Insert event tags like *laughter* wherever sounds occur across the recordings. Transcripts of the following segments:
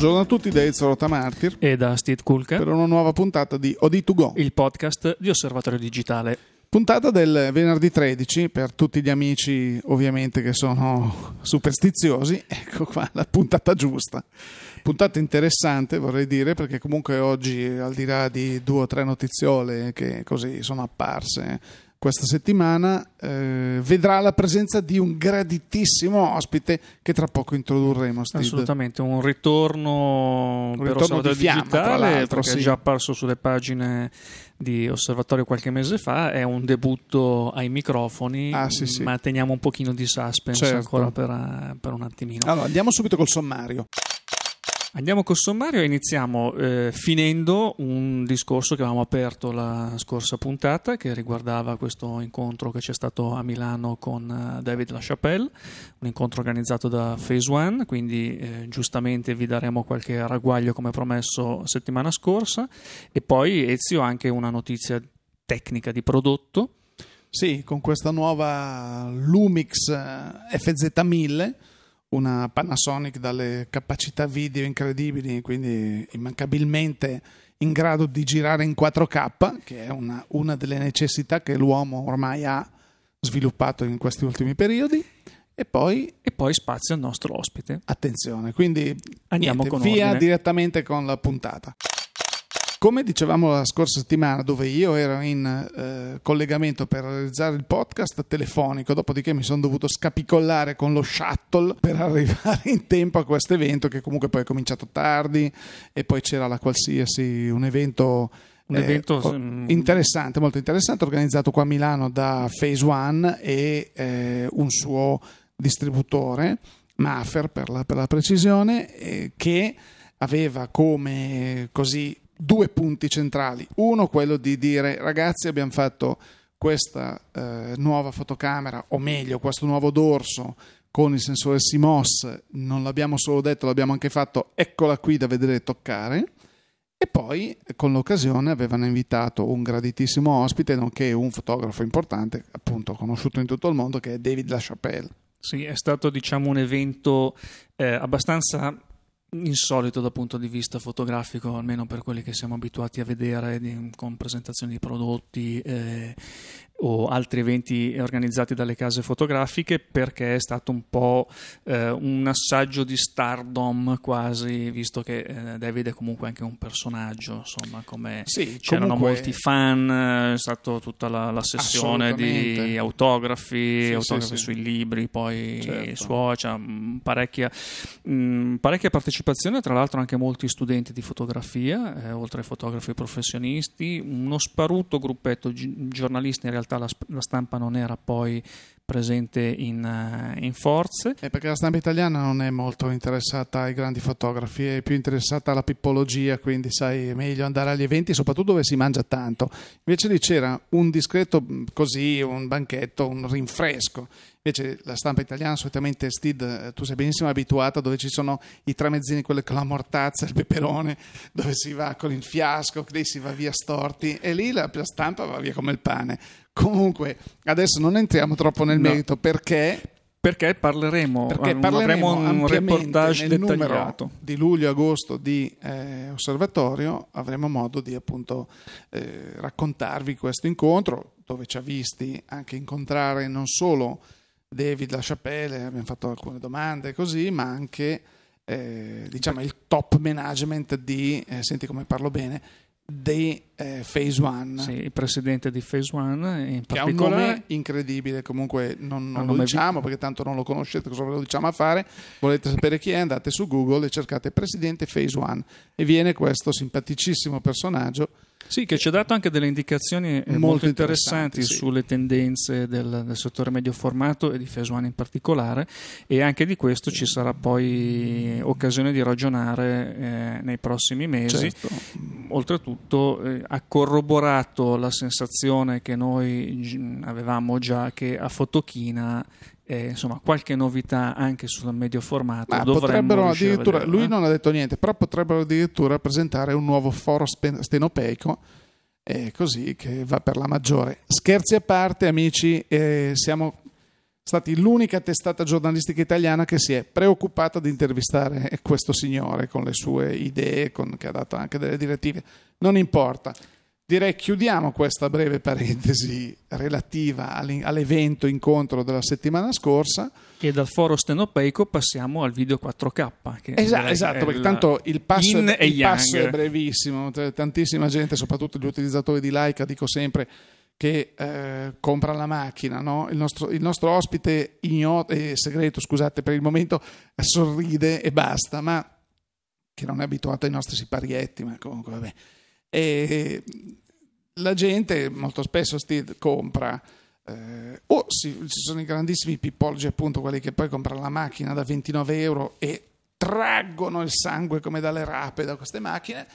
Buongiorno a tutti da Ezio Rotamartir e da Steve Kulka per una nuova puntata di OD2Go, il podcast di Osservatorio Digitale. Puntata del venerdì 13 per tutti gli amici ovviamente che sono superstiziosi, ecco qua la puntata giusta. Puntata interessante vorrei dire perché comunque oggi al di là di due o tre notiziole che così sono apparse questa settimana eh, vedrà la presenza di un graditissimo ospite che tra poco introdurremo. Steve. Assolutamente, un ritorno, un ritorno di fiamma, digitale perché sì. è già apparso sulle pagine di Osservatorio qualche mese fa, è un debutto ai microfoni, ah, sì, sì. ma teniamo un pochino di suspense certo. ancora per, per un attimino. Allora, andiamo subito col sommario. Andiamo col sommario e iniziamo eh, finendo un discorso che avevamo aperto la scorsa puntata che riguardava questo incontro che c'è stato a Milano con uh, David LaChapelle, un incontro organizzato da Phase One, quindi eh, giustamente vi daremo qualche ragguaglio come promesso settimana scorsa e poi Ezio anche una notizia tecnica di prodotto. Sì, con questa nuova Lumix eh, FZ1000 una Panasonic dalle capacità video incredibili, quindi immancabilmente in grado di girare in 4K, che è una, una delle necessità che l'uomo ormai ha sviluppato in questi ultimi periodi. E poi, e poi spazio al nostro ospite. Attenzione, quindi andiamo niente, via ordine. direttamente con la puntata. Come dicevamo la scorsa settimana, dove io ero in eh, collegamento per realizzare il podcast telefonico, dopodiché mi sono dovuto scapicollare con lo shuttle *laughs* per arrivare in tempo a questo evento, che comunque poi è cominciato tardi, e poi c'era la qualsiasi, un evento un eh, evento interessante, molto interessante, organizzato qua a Milano da Phase One e eh, un suo distributore, Maffer per la, per la precisione, eh, che aveva come così due punti centrali. Uno, quello di dire ragazzi abbiamo fatto questa eh, nuova fotocamera, o meglio, questo nuovo dorso con il sensore CMOS, non l'abbiamo solo detto, l'abbiamo anche fatto, eccola qui da vedere e toccare. E poi con l'occasione avevano invitato un graditissimo ospite, nonché un fotografo importante, appunto conosciuto in tutto il mondo, che è David LaChapelle. Sì, è stato diciamo un evento eh, abbastanza insolito dal punto di vista fotografico, almeno per quelli che siamo abituati a vedere di, con presentazioni di prodotti eh, o altri eventi organizzati dalle case fotografiche perché è stato un po' eh, un assaggio di stardom quasi, visto che eh, David è comunque anche un personaggio, insomma, come sì, c'erano comunque... molti fan, è stata tutta la, la sessione di autografi, sì, autografi sì, sui libri, poi certo. suoi, cioè, parecchia, mh, parecchia, partecipazione, tra l'altro anche molti studenti di fotografia, eh, oltre ai fotografi professionisti, uno sparuto gruppetto gi- giornalisti in realtà realtà la, la stampa non era poi presente in, uh, in forze. È perché la stampa italiana non è molto interessata ai grandi fotografi, è più interessata alla pippologia, quindi sai, è meglio andare agli eventi, soprattutto dove si mangia tanto. Invece lì c'era un discreto così, un banchetto, un rinfresco. Invece la stampa italiana solitamente, Steve, eh, tu sei benissimo abituata dove ci sono i tramezzini, quelle con la mortazza, il peperone, *laughs* dove si va con il fiasco, lì si va via storti e lì la stampa va via come il pane. Comunque, adesso non entriamo troppo nel no. merito perché perché parleremo, perché parleremo un reportage nel dettagliato di luglio-agosto di eh, Osservatorio avremo modo di appunto eh, raccontarvi questo incontro dove ci ha visti anche incontrare non solo David LaChapelle, abbiamo fatto alcune domande così, ma anche eh, diciamo il top management di, eh, senti come parlo bene, di eh, Phase One. Sì, il presidente di Phase One in che ha un nome incredibile, comunque non, non lo diciamo vi... perché tanto non lo conoscete, cosa ve lo diciamo a fare? Volete sapere chi è? Andate su Google e cercate presidente Phase One e viene questo simpaticissimo personaggio sì, che ci ha dato anche delle indicazioni molto, molto interessanti, interessanti sì. sulle tendenze del, del, settore medio formato e di Fesuani in particolare e anche di questo ci sarà poi occasione di ragionare eh, nei prossimi mesi. Certo. Oltretutto eh, ha corroborato la sensazione che noi avevamo già che a Fotochina eh, insomma, qualche novità anche sul medio formato. Ma potrebbero addirittura, lui non ha detto niente, però potrebbero addirittura presentare un nuovo foro stenopeico. Eh, così che va per la maggiore. Scherzi a parte, amici, eh, siamo stati l'unica testata giornalistica italiana che si è preoccupata di intervistare questo signore con le sue idee, con, che ha dato anche delle direttive. Non importa. Direi chiudiamo questa breve parentesi relativa all'evento incontro della settimana scorsa. E dal foro stenopeico passiamo al video 4K. esatto, esatto perché tanto il passo, è, il passo è brevissimo. Tantissima gente, soprattutto gli utilizzatori di Laika, dico sempre che eh, compra la macchina. No? Il, nostro, il, nostro, ospite ignoto, eh, segreto, scusate, per il momento sorride e basta, ma che non è abituato ai nostri siparietti, ma comunque vabbè. E la gente molto spesso Steve, compra eh, o si, ci sono i grandissimi pippolgi appunto quelli che poi comprano la macchina da 29 euro e traggono il sangue come dalle rape da queste macchine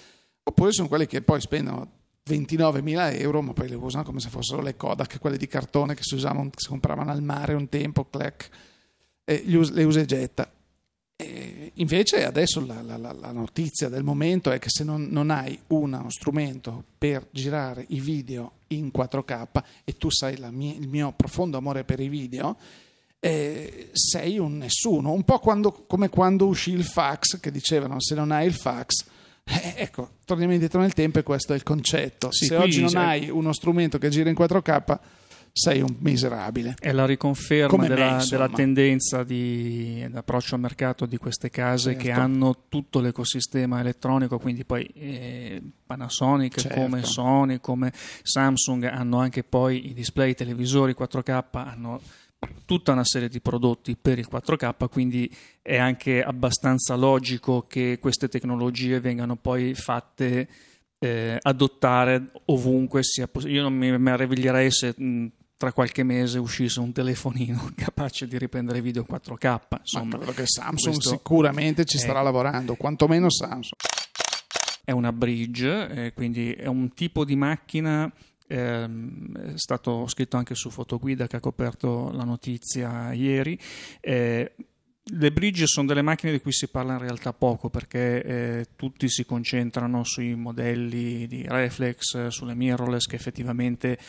oppure sono quelli che poi spendono 29.000 euro ma poi le usano come se fossero le Kodak quelle di cartone che si, usavano, si compravano al mare un tempo clac, e le usa e getta. E invece adesso la, la, la, notizia del momento è che se non, non, hai uno strumento per girare i video in 4K e tu sai mia, il mio profondo amore per i video, eh, sei un nessuno, un po' quando, come quando uscì il fax che dicevano se non hai il fax eh, ecco, torniamo indietro nel tempo e questo è il concetto. Sì, se oggi non c'è... hai uno strumento che gira in 4K sei un miserabile. È la riconferma della, me, della, tendenza di approccio al mercato di queste case certo. che hanno tutto l'ecosistema elettronico, quindi poi eh, Panasonic certo. come Sony, come Samsung hanno anche poi i display, i televisori 4K, hanno tutta una serie di prodotti per il 4K, quindi è anche abbastanza logico che queste tecnologie vengano poi fatte eh, adottare ovunque sia possibile. Io non mi meraviglierei se mh, tra qualche mese uscisse un telefonino *laughs* capace di riprendere video 4K. Insomma, credo che Samsung sicuramente ci starà è, lavorando, quantomeno Samsung. È una bridge, eh, quindi è un tipo di macchina è stato scritto anche su Fotoguida che ha coperto la notizia ieri. Eh, le bridge sono delle macchine di cui si parla in realtà poco perché eh, tutti si concentrano sui modelli di reflex, sulle mirrorless che effettivamente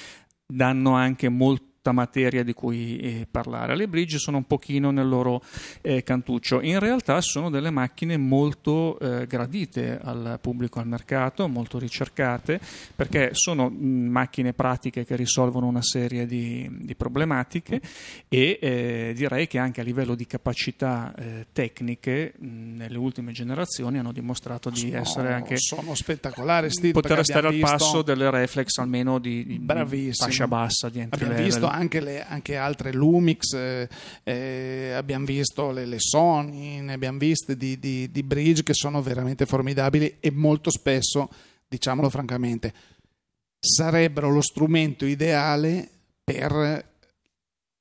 danno anche molto materia di cui eh, parlare. Le bridge sono un pochino nel loro eh, cantuccio. In realtà sono delle macchine molto eh, gradite al pubblico, al mercato, molto ricercate, perché sono mh, macchine pratiche che risolvono una serie di, di problematiche e eh, direi che anche a livello di capacità eh, tecniche mh, nelle ultime generazioni hanno dimostrato di sono, essere anche sono spettacolari Steve, poter stare al visto... passo delle reflex almeno di, di fascia bassa di entry abbiamo visto anche, le, anche altre Lumix, eh, eh, abbiamo visto le, le, Sony, ne abbiamo viste di, di, di bridge che sono veramente formidabili e molto spesso, diciamolo francamente, sarebbero lo strumento ideale per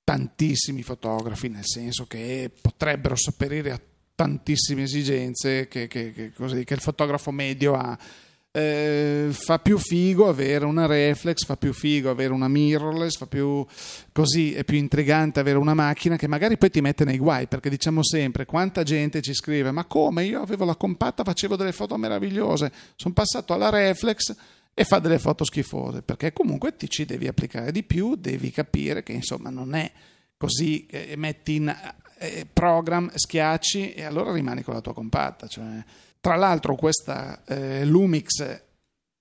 tantissimi fotografi, nel senso che potrebbero sopperire a tantissime esigenze che, che, che, così, che il fotografo medio ha eh, fa più figo avere una reflex, fa più figo avere una mirrorless, fa più così è più intrigante avere una macchina che magari poi ti mette nei guai, perché diciamo sempre quanta gente ci scrive "Ma come? Io avevo la compatta, facevo delle foto meravigliose, sono passato alla reflex e fa delle foto schifose", perché comunque ti ci devi applicare di più, devi capire che insomma non è così che metti in eh, program, schiacci e allora rimani con la tua compatta, cioè tra l'altro questa eh, Lumix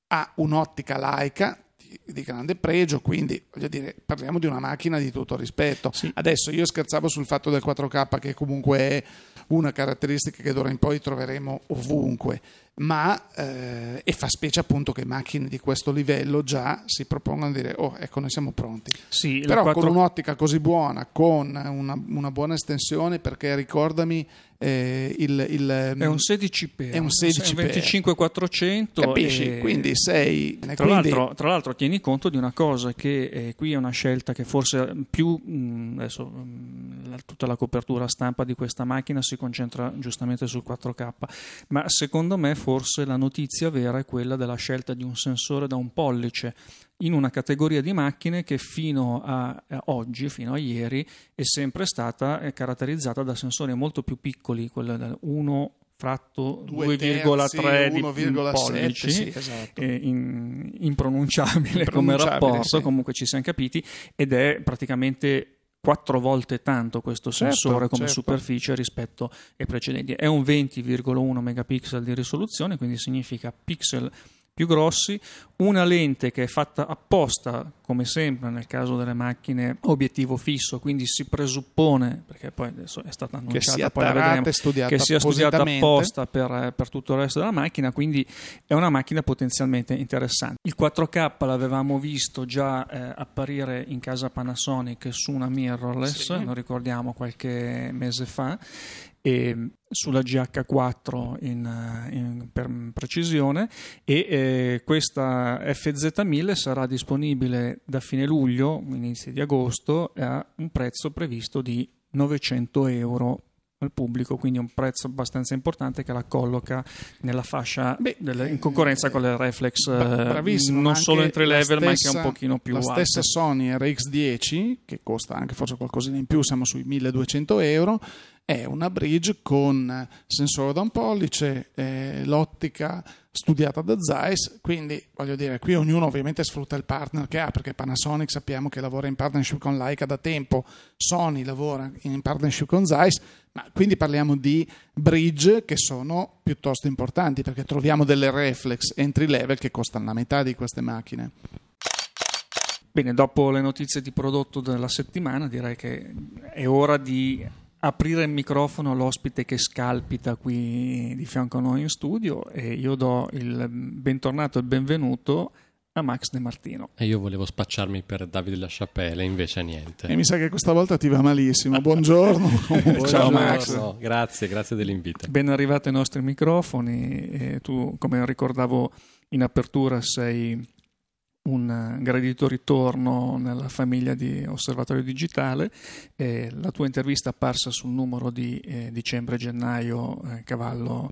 ha un'ottica laica di, di, grande pregio, quindi voglio dire, parliamo di una macchina di tutto rispetto. Sì. Adesso io scherzavo sul fatto del 4K che comunque è una caratteristica che d'ora in poi troveremo ovunque ma eh, e fa specie appunto che macchine di questo livello già si propongano di dire oh ecco noi siamo pronti sì, però 4... con un'ottica così buona con una, una buona estensione perché ricordami eh, il, il, è un 16p è un 16 25400 capisci? e... quindi sei tra, quindi... L'altro, tra, l'altro, tieni conto di una cosa che eh, qui è una scelta che forse più mh, mm, adesso mh, mm, tutta la copertura stampa di questa macchina si concentra giustamente sul 4k ma secondo me forse la notizia vera è quella della scelta di un sensore da un pollice in una categoria di macchine che fino a, oggi, fino a ieri, è sempre stata caratterizzata da sensori molto più piccoli, quello da 1 fratto 2,3 di 1, pollici, sì, esatto. in, impronunciabile, come rapporto, sì. comunque ci siamo capiti, ed è praticamente quattro volte tanto questo Certo, sensore come certo. superficie rispetto ai precedenti. È un 20,1 megapixel di risoluzione, quindi significa pixel più grossi, una lente che è fatta apposta, come sempre nel caso delle macchine, obiettivo fisso, quindi si presuppone, perché poi adesso è stata annunciata, poi vedremo, studiata che sia studiata apposta per, per tutto il resto della macchina, quindi è una macchina potenzialmente interessante. Il 4K l'avevamo visto già eh, apparire in casa Panasonic su una mirrorless, Sì. lo ricordiamo qualche mese fa, e sulla GH4 in, eh, in- per precisione e eh, questa FZ1000 sarà disponibile da fine luglio, inizi di agosto, a un prezzo previsto di 900 euro al pubblico, quindi un prezzo abbastanza importante che la colloca nella fascia Beh, delle- in concorrenza con le reflex eh, Bra- bravissimo, non solo entry la level ma anche stessa- un pochino più la alte. stessa Sony RX10 che costa anche forse qualcosina in più siamo sui 1200 euro è una bridge con sensore da un pollice eh, l'ottica studiata da Zeiss. Quindi voglio dire qui ognuno ovviamente sfrutta il partner che ha perché Panasonic sappiamo che lavora in partnership con Leica da tempo Sony lavora in partnership con Zeiss ma quindi parliamo di bridge che sono piuttosto importanti perché troviamo delle reflex entry level che costano la metà di queste macchine. Bene, dopo le notizie di prodotto della settimana, direi che è ora di aprire il microfono all'ospite che scalpita qui di fianco a noi in studio e io do il bentornato e il benvenuto a Max De Martino. E io volevo spacciarmi per Davide La Chapelle, invece niente. E mi sa che questa volta ti va malissimo. Buongiorno. *laughs* Comunque, Ciao, Buongiorno. Max. No, grazie, grazie dell'invito. Ben arrivati ai nostri microfoni e tu, come ricordavo in apertura, sei un gradito ritorno nella famiglia di Osservatorio Digitale. Eh, la tua intervista apparsa sul numero di eh, dicembre-gennaio, eh, cavallo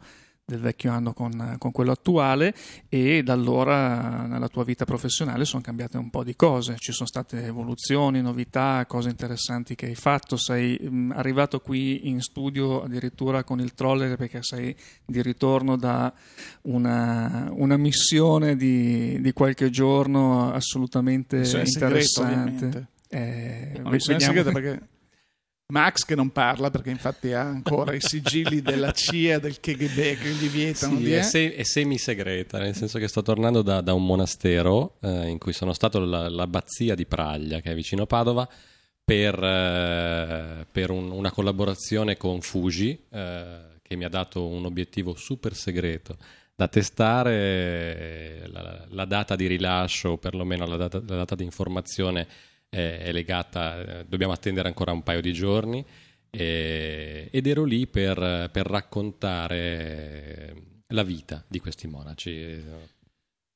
del vecchio anno con, con quello attuale e da allora nella tua vita professionale sono cambiate un po' di cose, ci sono state evoluzioni, novità, cose interessanti che hai fatto, sei mh, arrivato qui in studio addirittura con il troller perché sei di ritorno da una, una missione di, di qualche giorno assolutamente interessante. ovviamente. Eh, No, vediamo- segreta perché Max che non parla perché infatti ha ancora i sigilli della CIA del KGB che gli vietano Sì, di è, se- è semi-segreta, nel senso che sto tornando da, da un monastero eh, in cui sono stato la- l'abbazia di Praglia, che è vicino Padova, per, eh, per un- una collaborazione con Fuji, eh, che mi ha dato un obiettivo super segreto da testare. eh, La, la data di rilascio, o perlomeno la data, la data di informazione, eh, è legata, eh, dobbiamo attendere ancora un paio di giorni. E- ed ero lì per, per raccontare la vita di questi monaci.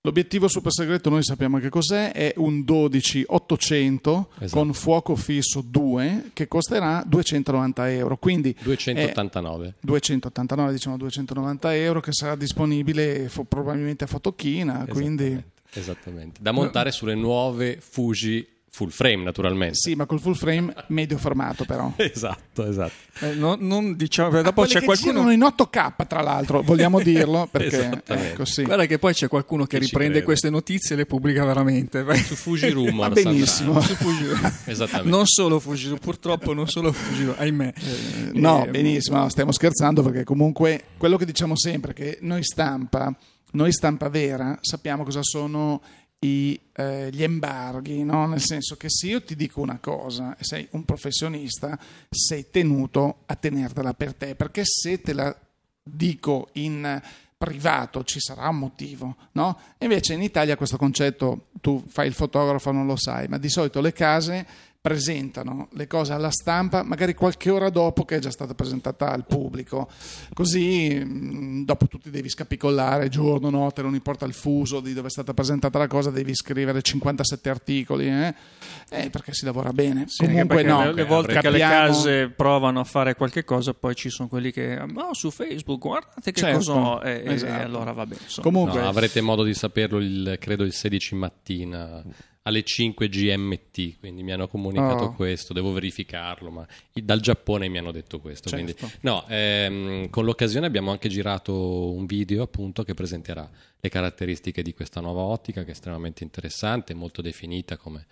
L'obiettivo super segreto noi sappiamo che cos'è, è un 12-800 Esatto. con fuoco fisso 2 che costerà 290 euro, quindi 289. 289 diciamo 290 euro che sarà disponibile fo- probabilmente a fotochina, quindi Esattamente, esattamente. Da montare sulle nuove Fuji full frame, naturalmente. sì, ma col full frame medio formato però. *laughs* Esatto, esatto. Eh, no- non diciamo, dopo c'è qualcuno in 8K tra l'altro, vogliamo dirlo *laughs* perché Esattamente. ecco sì. Guarda che poi c'è qualcuno che Che riprende queste notizie e le pubblica veramente. Su Fuji Rumors. *laughs* Va benissimo. Su Fuji- Esattamente. Non solo Fujiro, purtroppo non solo Fujiro, ahimè. Eh, No, Eh, benissimo, no, stiamo scherzando perché comunque quello che diciamo sempre che noi stampa, noi stampa vera, sappiamo cosa sono i, eh, gli embarghi, no? nel senso che se io ti dico una cosa e sei un professionista, sei tenuto a tenertela per te, perché se te la dico in privato ci sarà un motivo, no? Invece in Italia questo concetto tu fai il fotografo non lo sai, ma di solito le case presentano le cose alla stampa magari qualche ora dopo che è già stata presentata al pubblico così mh, dopo tu ti devi scapicollare giorno, notte, non importa il fuso di dove è stata presentata la cosa devi scrivere 57 articoli eh? Eh, perché si lavora bene Sì, comunque no le, le volte che le capiamo- case provano a fare qualche cosa, poi ci sono quelli che no, su Facebook guardate che Certo, cosa ho", e, e esatto. allora va bene. comunque No, avrete modo di saperlo il, credo il 16 mattina alle 5 GMT, quindi mi hanno comunicato Oh. questo, devo verificarlo, ma dal Giappone mi hanno detto questo. Certo. quindi- no, ehm, con l'occasione abbiamo anche girato un video appunto che presenterà le caratteristiche di questa nuova ottica che è estremamente interessante, molto definita come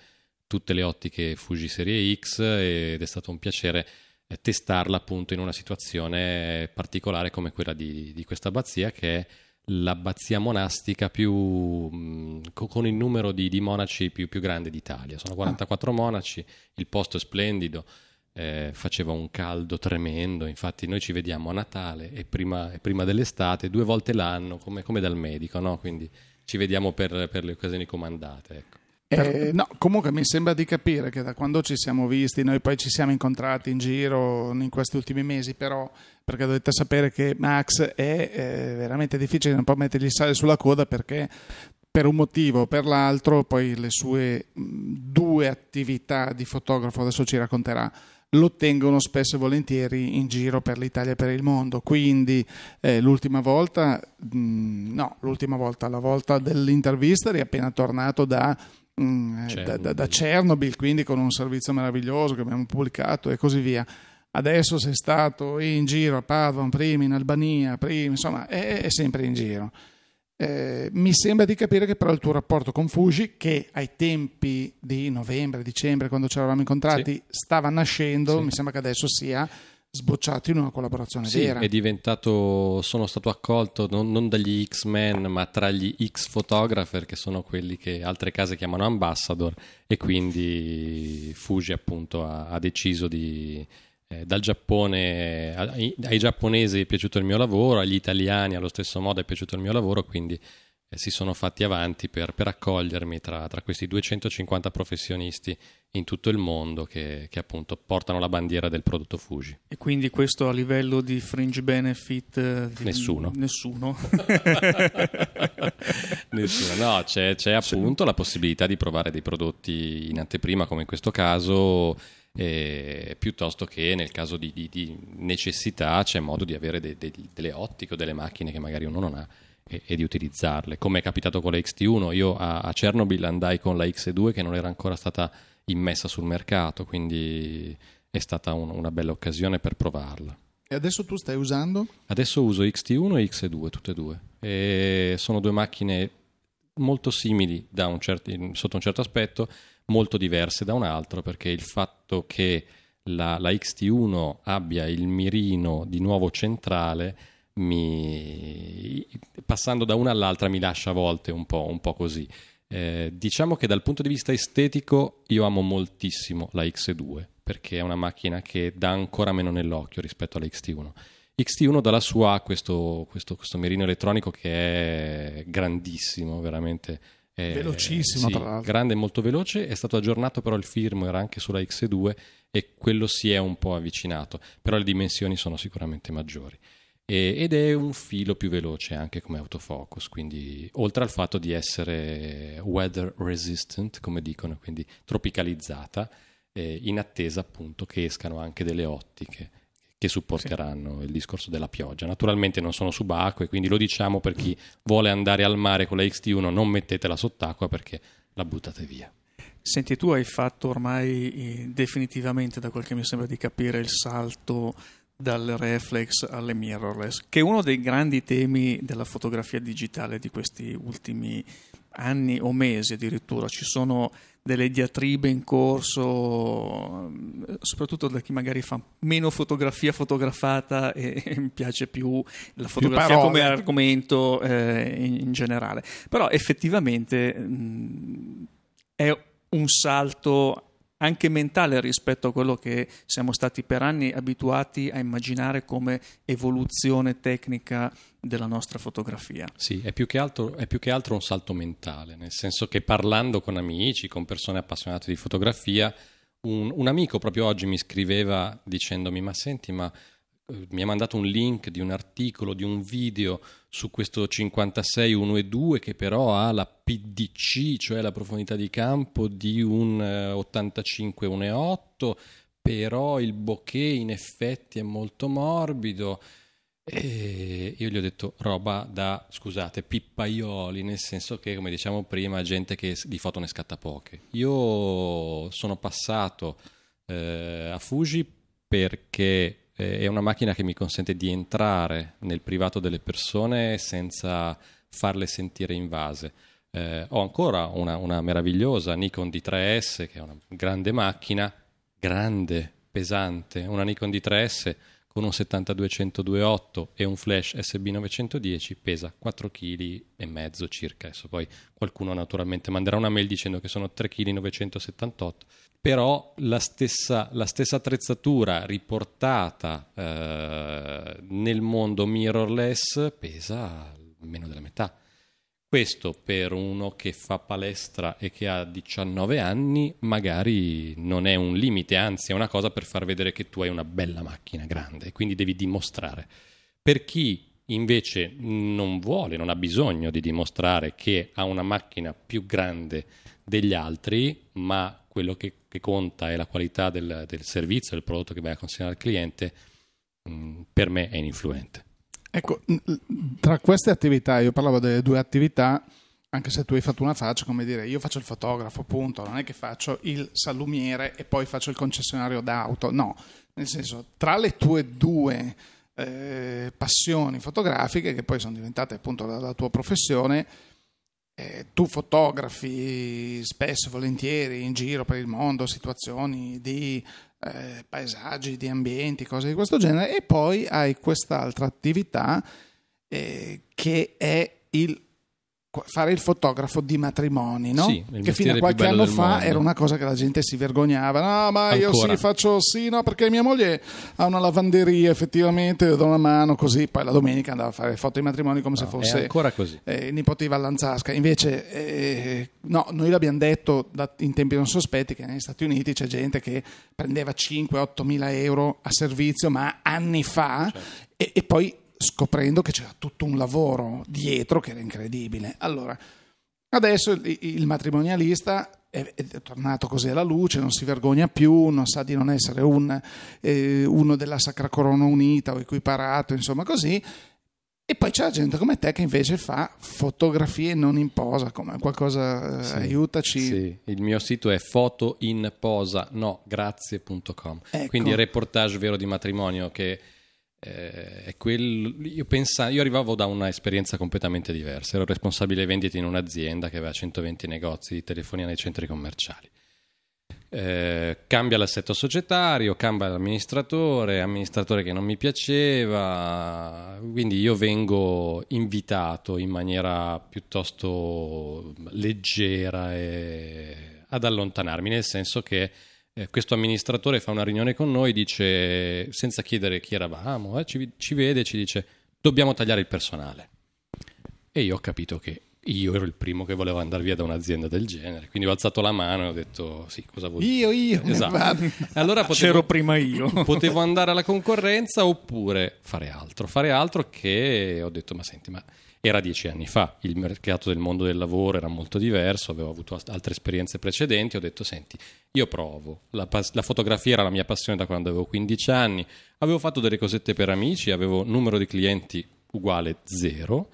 tutte le ottiche Fuji Serie X ed è stato un piacere eh, testarla appunto in una situazione particolare come quella di, di questa abbazia che è l'abbazia monastica più, mh, con il numero di, di monaci più, più, grande d'Italia. Sono 44 ah. monaci, il posto è splendido, eh, faceva un caldo tremendo, infatti noi ci vediamo a Natale e prima, e prima dell'estate, due volte l'anno, come, come dal medico, no? quindi ci vediamo per, per le occasioni comandate. Ecco. Eh, no, comunque mi sembra di capire che da quando ci siamo visti, noi poi ci siamo incontrati in giro in questi ultimi mesi, però perché dovete sapere che Max è eh, veramente difficile, non può mettergli sale sulla coda perché per un motivo o per l'altro poi le sue mh, due attività di fotografo, adesso ci racconterà, lo tengono spesso e volentieri in giro per l'Italia e per il mondo. Quindi eh, l'ultima volta, mh, no, l'ultima volta, la volta dell'intervista eri appena tornato da Mm, eh, da, da, da, Chernobyl, quindi con un servizio meraviglioso che abbiamo pubblicato e così via. Adesso sei stato in giro a Padova, prima in Albania, prima, insomma, è, è sempre in giro. Eh, mi sembra di capire che però il tuo rapporto con Fuji, che ai tempi di novembre, dicembre, quando ci eravamo incontrati, sì. stava nascendo, sì. mi sembra che adesso sia sbocciato in una collaborazione sì, vera. È diventato, sono stato accolto non, non, dagli X-Men, ma tra gli X-photographer, che sono quelli che altre case chiamano ambassador, e quindi Fuji appunto ha, ha deciso di... Eh, dal Giappone ai, ai giapponesi è piaciuto il mio lavoro, agli italiani allo stesso modo è piaciuto il mio lavoro, quindi eh, si sono fatti avanti per, per accogliermi tra, tra, questi 250 professionisti in tutto il mondo che, che, appunto portano la bandiera del prodotto Fuji. E quindi questo a livello di fringe benefit? Eh, nessuno. Nessuno. *laughs* nessuno. No, c'è, c'è appunto sì. la possibilità di provare dei prodotti in anteprima come in questo caso. Eh, piuttosto che nel caso di, di, di, necessità c'è modo di avere de, de, delle ottiche o delle macchine che magari uno non ha e, e, di utilizzarle. Come è capitato con la XT1, io a, a Chernobyl andai con la X2 che non era ancora stata immessa sul mercato, quindi è stata un, una bella occasione per provarla. E adesso tu stai usando? Adesso uso XT1 e X2, tutte e due. E sono due macchine molto simili un certo, sotto un certo aspetto, molto diverse da un altro, perché il fatto che la, la XT1 abbia il mirino di nuovo centrale mi, passando da una all'altra mi lascia a volte un po', un po così. Eh, diciamo che dal punto di vista estetico io amo moltissimo la X2 perché è una macchina che dà ancora meno nell'occhio rispetto alla XT1. XT1 dalla sua ha questo, questo, questo mirino elettronico che è grandissimo, veramente. È, Velocissimo, sì, tra l'altro. Grande e molto veloce. È stato aggiornato però il firmware anche sulla X2 e quello si è un po' avvicinato, però le dimensioni sono sicuramente maggiori e, ed è un filo più veloce anche come autofocus, quindi oltre al fatto di essere weather resistant, come dicono, quindi tropicalizzata, eh, in attesa appunto che escano anche delle ottiche che supporteranno sì. il discorso della pioggia. Naturalmente non sono subacquee, quindi lo diciamo per chi vuole andare al mare con la XT1, non mettetela sott'acqua perché la buttate via. Senti, tu hai fatto ormai eh, definitivamente, da quel che mi sembra di capire, il salto dal reflex alle mirrorless, che è uno dei grandi temi della fotografia digitale di questi ultimi anni o mesi addirittura. Ci sono delle diatribe in corso, soprattutto da chi magari fa meno fotografia fotografata *laughs* e, e piace più la fotografia come argomento eh, in, in, generale. Però effettivamente mh, è un salto anche mentale rispetto a quello che siamo stati per anni abituati a immaginare come evoluzione tecnica della nostra fotografia. Sì, è più, altro, è più che altro un salto mentale, nel senso che parlando con amici, con persone appassionate di fotografia, un, un amico proprio oggi mi scriveva dicendomi ma senti ma mi ha mandato un link di un articolo, di un video su questo 56 1 e 2 che però ha la PDC, cioè la profondità di campo di un 85 1 e 8, però il bokeh in effetti è molto morbido. E io gli ho detto roba da, scusate, pippaioli, nel senso che, come diciamo prima, gente che di foto ne scatta poche. Io sono passato eh, a Fuji perché eh, è una macchina che mi consente di entrare nel privato delle persone senza farle sentire invase. Eh, ho ancora una, una meravigliosa Nikon D3S, che è una grande macchina, grande, pesante, una Nikon D3S con un 72-102.8 e un flash SB910 pesa 4 kg circa. Adesso poi qualcuno naturalmente manderà una mail dicendo che sono 3 kg 978. Però la stessa, la stessa attrezzatura riportata eh, nel mondo mirrorless pesa meno della metà. Questo per uno che fa palestra e che ha 19 anni magari non è un limite, anzi è una cosa per far vedere che tu hai una bella macchina grande e quindi devi dimostrare. Per chi invece non vuole, non ha bisogno di dimostrare che ha una macchina più grande degli altri, ma quello che, che conta è la qualità del, del, servizio, del prodotto che vai a consegnare al cliente, mh, per me è ininfluente. Ecco, tra queste attività, io parlavo delle due attività, anche se tu hai fatto una faccia, come dire, io faccio il fotografo, appunto, non è che faccio il salumiere e poi faccio il concessionario d'auto, no, nel senso, tra le tue due eh, passioni fotografiche, che poi sono diventate appunto la, la tua professione, eh, tu fotografi spesso e volentieri in giro per il mondo situazioni di eh, paesaggi, di ambienti, cose di questo genere, e poi hai quest'altra attività eh, che è il fare il fotografo di matrimoni, no? Sì, che fino a qualche anno fa era una cosa che la gente si vergognava. No, ma Ancora. io sì, faccio sì, no, perché mia moglie ha una lavanderia, effettivamente, le do una mano così. Poi la domenica andava a fare foto di matrimoni come se No, fosse è ancora così. eh, nipote di Vallanzasca. Invece, eh, no, noi l'abbiamo detto da- in tempi non sospetti che negli Stati Uniti c'è gente che prendeva 5-8 mila euro a servizio, ma anni fa, e, e poi scoprendo che c'era tutto un lavoro dietro che era incredibile. Allora, adesso il, matrimonialista è, tornato così alla luce, non si vergogna più, non sa di non essere un, eh, uno della Sacra Corona Unita o equiparato, insomma così. E poi c'è la gente come te che invece fa fotografie non in posa, come qualcosa, eh, Sì, aiutaci. Sì, il mio sito è fotoinposa.com. Ecco. Quindi reportage vero di matrimonio che eh, quel io pensa- io arrivavo da un'esperienza completamente diversa, ero responsabile vendite in un'azienda che aveva 120 negozi di telefonia nei centri commerciali. Eh, cambia l'assetto societario, cambia l'amministratore, amministratore che non mi piaceva, quindi io vengo invitato in maniera piuttosto leggera ad allontanarmi, nel senso che eh, questo amministratore fa una riunione con noi, dice, senza chiedere chi eravamo, eh, ci, ci vede e ci dice dobbiamo tagliare il personale. E io ho capito che io ero il primo che voleva andare via da un'azienda del genere, quindi ho alzato la mano e ho detto sì, cosa vuol dire? Io, io, Esatto. Allora potevo, C'ero prima io. *laughs* potevo andare alla concorrenza oppure fare altro. Fare altro che ho detto, ma senti, ma era dieci anni fa, il mercato del mondo del lavoro era molto diverso, avevo avuto altre esperienze precedenti, ho detto, senti, io provo, la, pas- la fotografia era la mia passione da quando avevo 15 anni, avevo fatto delle cosette per amici, avevo numero di clienti uguale zero,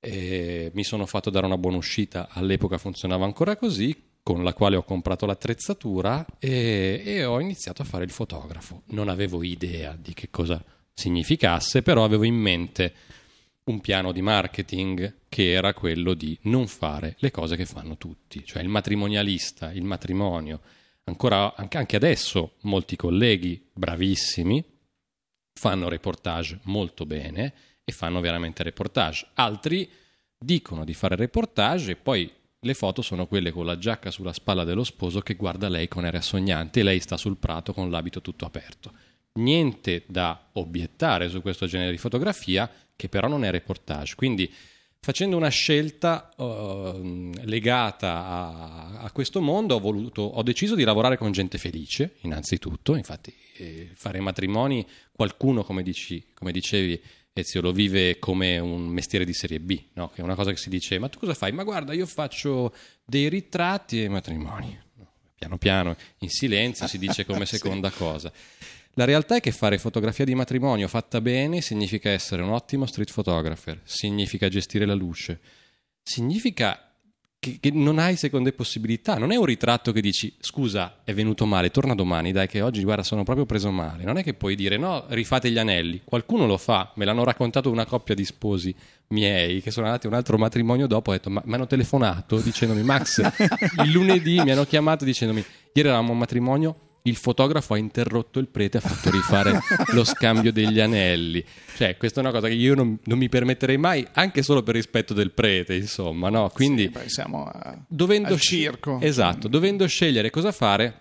mi sono fatto dare una buona uscita, all'epoca funzionava ancora così, con la quale ho comprato l'attrezzatura e, e ho iniziato a fare il fotografo. Non avevo idea di che cosa significasse, però avevo in mente un piano di marketing che era quello di non fare le cose che fanno tutti, cioè il matrimonialista, il matrimonio. Ancora, anche adesso molti colleghi bravissimi fanno reportage molto bene e fanno veramente reportage. Altri dicono di fare reportage e poi le foto sono quelle con la giacca sulla spalla dello sposo che guarda lei con aria sognante e lei sta sul prato con l'abito tutto aperto. Niente da obiettare su questo genere di fotografia che però non è reportage. Quindi facendo una scelta eh, legata a, a questo mondo ho, voluto, ho deciso di lavorare con gente felice, innanzitutto, infatti eh, fare matrimoni, qualcuno come, dici, come dicevi Ezio lo vive come un mestiere di serie B, no? che è una cosa che si dice, ma tu cosa fai? Ma guarda, io faccio dei ritratti e matrimoni. No, Piano piano, in silenzio, si dice come *laughs* Sì. seconda cosa. La realtà è che fare fotografia di matrimonio fatta bene significa essere un ottimo street photographer, significa gestire la luce, significa che, che non hai seconde possibilità. Non è un ritratto che dici scusa, è venuto male, torna domani, dai che oggi guarda sono proprio preso male. Non è che puoi dire no, rifate gli anelli. Qualcuno lo fa, me l'hanno raccontato una coppia di sposi miei che sono andati a un altro matrimonio dopo, ho detto ma mi hanno telefonato dicendomi Max, *laughs* il lunedì mi hanno chiamato dicendomi ieri eravamo a un matrimonio il fotografo ha interrotto il prete e ha fatto rifare *laughs* lo scambio degli anelli. Cioè, questa è una cosa che io non, non, mi permetterei mai, anche solo per rispetto del prete, insomma, no? Quindi, sì, siamo a, dovendo al circo. Esatto, dovendo scegliere cosa fare,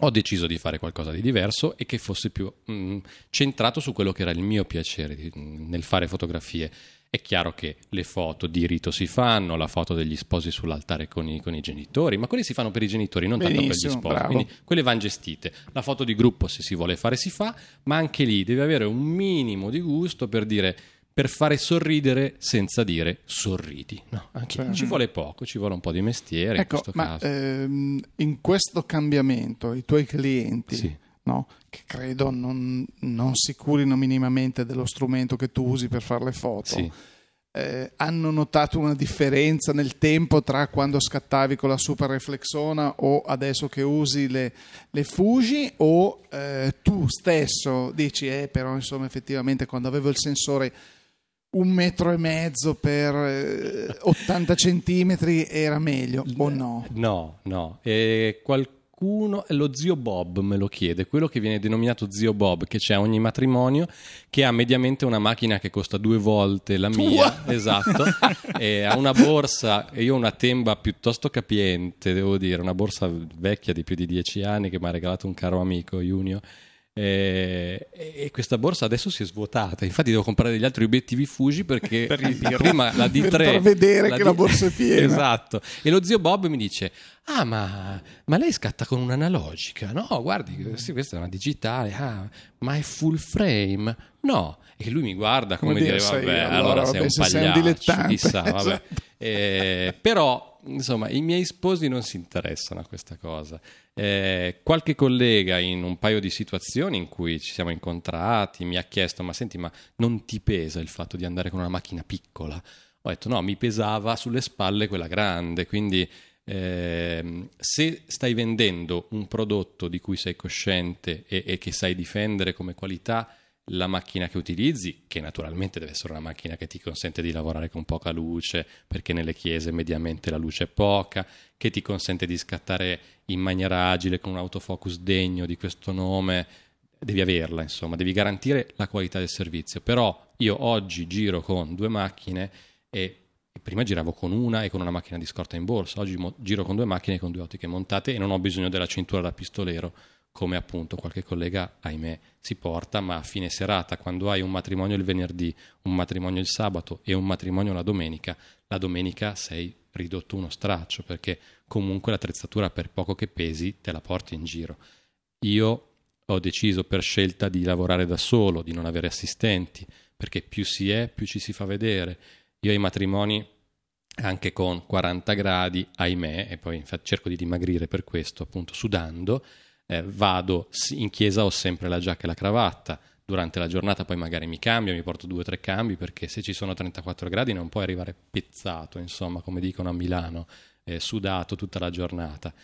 ho deciso di fare qualcosa di diverso e che fosse più mh, mm, centrato su quello che era il mio piacere di, nel fare fotografie. È chiaro che le foto di rito si fanno, la foto degli sposi sull'altare con i, con i genitori, ma quelle si fanno per i genitori, non tanto per gli sposi. Bravo. Quindi quelle vanno gestite. La foto di gruppo, se si vuole fare, si fa, ma anche lì deve avere un minimo di gusto per dire per fare sorridere senza dire sorridi. No, anche certo. ci vuole poco, ci vuole un po' di mestiere ecco, in questo ma, caso. Ehm, in questo cambiamento i tuoi clienti sì. No, che credo non, non, si curino minimamente dello strumento che tu usi per fare le foto. Sì. Eh, hanno notato una differenza nel tempo tra quando scattavi con la super reflexona o adesso che usi le, le Fuji o eh, tu stesso dici eh però insomma effettivamente quando avevo il sensore un metro e mezzo per eh, 80 centimetri era meglio o no? No, no. E qualcuno, lo zio Bob me lo chiede, quello che viene denominato zio Bob, che c'è a ogni matrimonio, che ha mediamente una macchina che costa due volte la mia, esatto, e ha una borsa, e io ho una temba piuttosto capiente, devo dire, una borsa vecchia di più di dieci anni che mi ha regalato un caro amico, Junio eh, e questa borsa adesso si è svuotata. Infatti, devo comprare degli altri obiettivi Fuji perché *laughs* per prima la D3 *laughs* per far vedere la che D... la borsa è piena. esatto. E lo zio Bob mi dice: Ah, ma, ma lei scatta con un'analogica? No, guardi, sì, questa è una digitale. Ah, ma è full frame? No. E lui mi guarda come, come dire: Vabbè, sei, allora, allora sei un pagliaccio. Sei un dilettante. Chissà, vabbè. *laughs* Esatto. Eh, però insomma, i miei sposi non si interessano a questa cosa. Eh, qualche collega in un paio di situazioni in cui ci siamo incontrati mi ha chiesto: Ma senti, ma non ti pesa il fatto di andare con una macchina piccola? Ho detto: No, mi pesava sulle spalle quella grande. Quindi, eh, se stai vendendo un prodotto di cui sei cosciente e, e che sai difendere come qualità, la macchina che utilizzi, che naturalmente deve essere una macchina che ti consente di lavorare con poca luce, perché nelle chiese mediamente la luce è poca, che ti consente di scattare in maniera agile con un autofocus degno di questo nome, devi averla, insomma, devi garantire la qualità del servizio. Però io oggi giro con due macchine e prima giravo con una e con una macchina di scorta in borsa, oggi mo- giro con due macchine e con due ottiche montate e non ho bisogno della cintura da pistolero come appunto qualche collega, ahimè, si porta, ma a fine serata, quando hai un matrimonio il venerdì, un matrimonio il sabato e un matrimonio la domenica, la domenica sei ridotto uno straccio, perché comunque l'attrezzatura per poco che pesi te la porti in giro. Io ho deciso per scelta di lavorare da solo, di non avere assistenti, perché più si è, più ci si fa vedere. Io ai matrimoni anche con 40 gradi, ahimè, e poi infatti cerco di dimagrire per questo, appunto sudando, eh, vado in chiesa ho sempre la giacca e la cravatta, durante la giornata poi magari mi cambio, mi porto due o tre cambi perché se ci sono 34 gradi non puoi arrivare pezzato, insomma, come dicono a Milano, eh, sudato tutta la giornata.